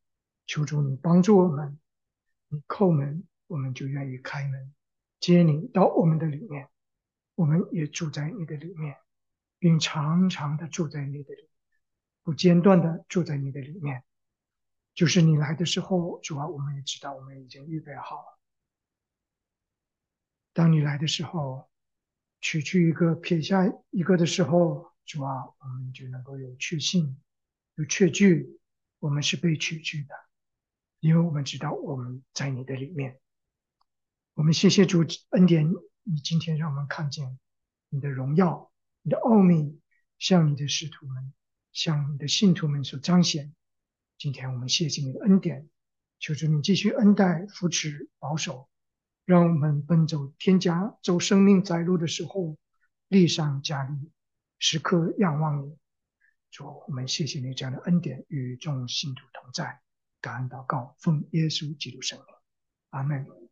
求主你帮助我们。你叩门，我们就愿意开门，接你到我们的里面。我们也住在你的里面，并常常的住在你的里面，不间断的住在你的里面。就是你来的时候，主啊，我们也知道我们已经预备好了。当你来的时候，取去一个撇下一个的时候，主啊，我们就能够有确信、有确据，我们是被取去的，因为我们知道我们在你的里面。我们谢谢主恩典，你今天让我们看见你的荣耀、你的奥秘，向你的使徒们、向你的信徒们所彰显。今天我们谢谢你的恩典，求主你继续恩待、扶持、保守，让我们奔走天家、走生命窄路的时候，力上加力，时刻仰望你。主，我们谢谢你这样的恩典与众信徒同在，感恩祷告，奉耶稣基督圣名，阿门。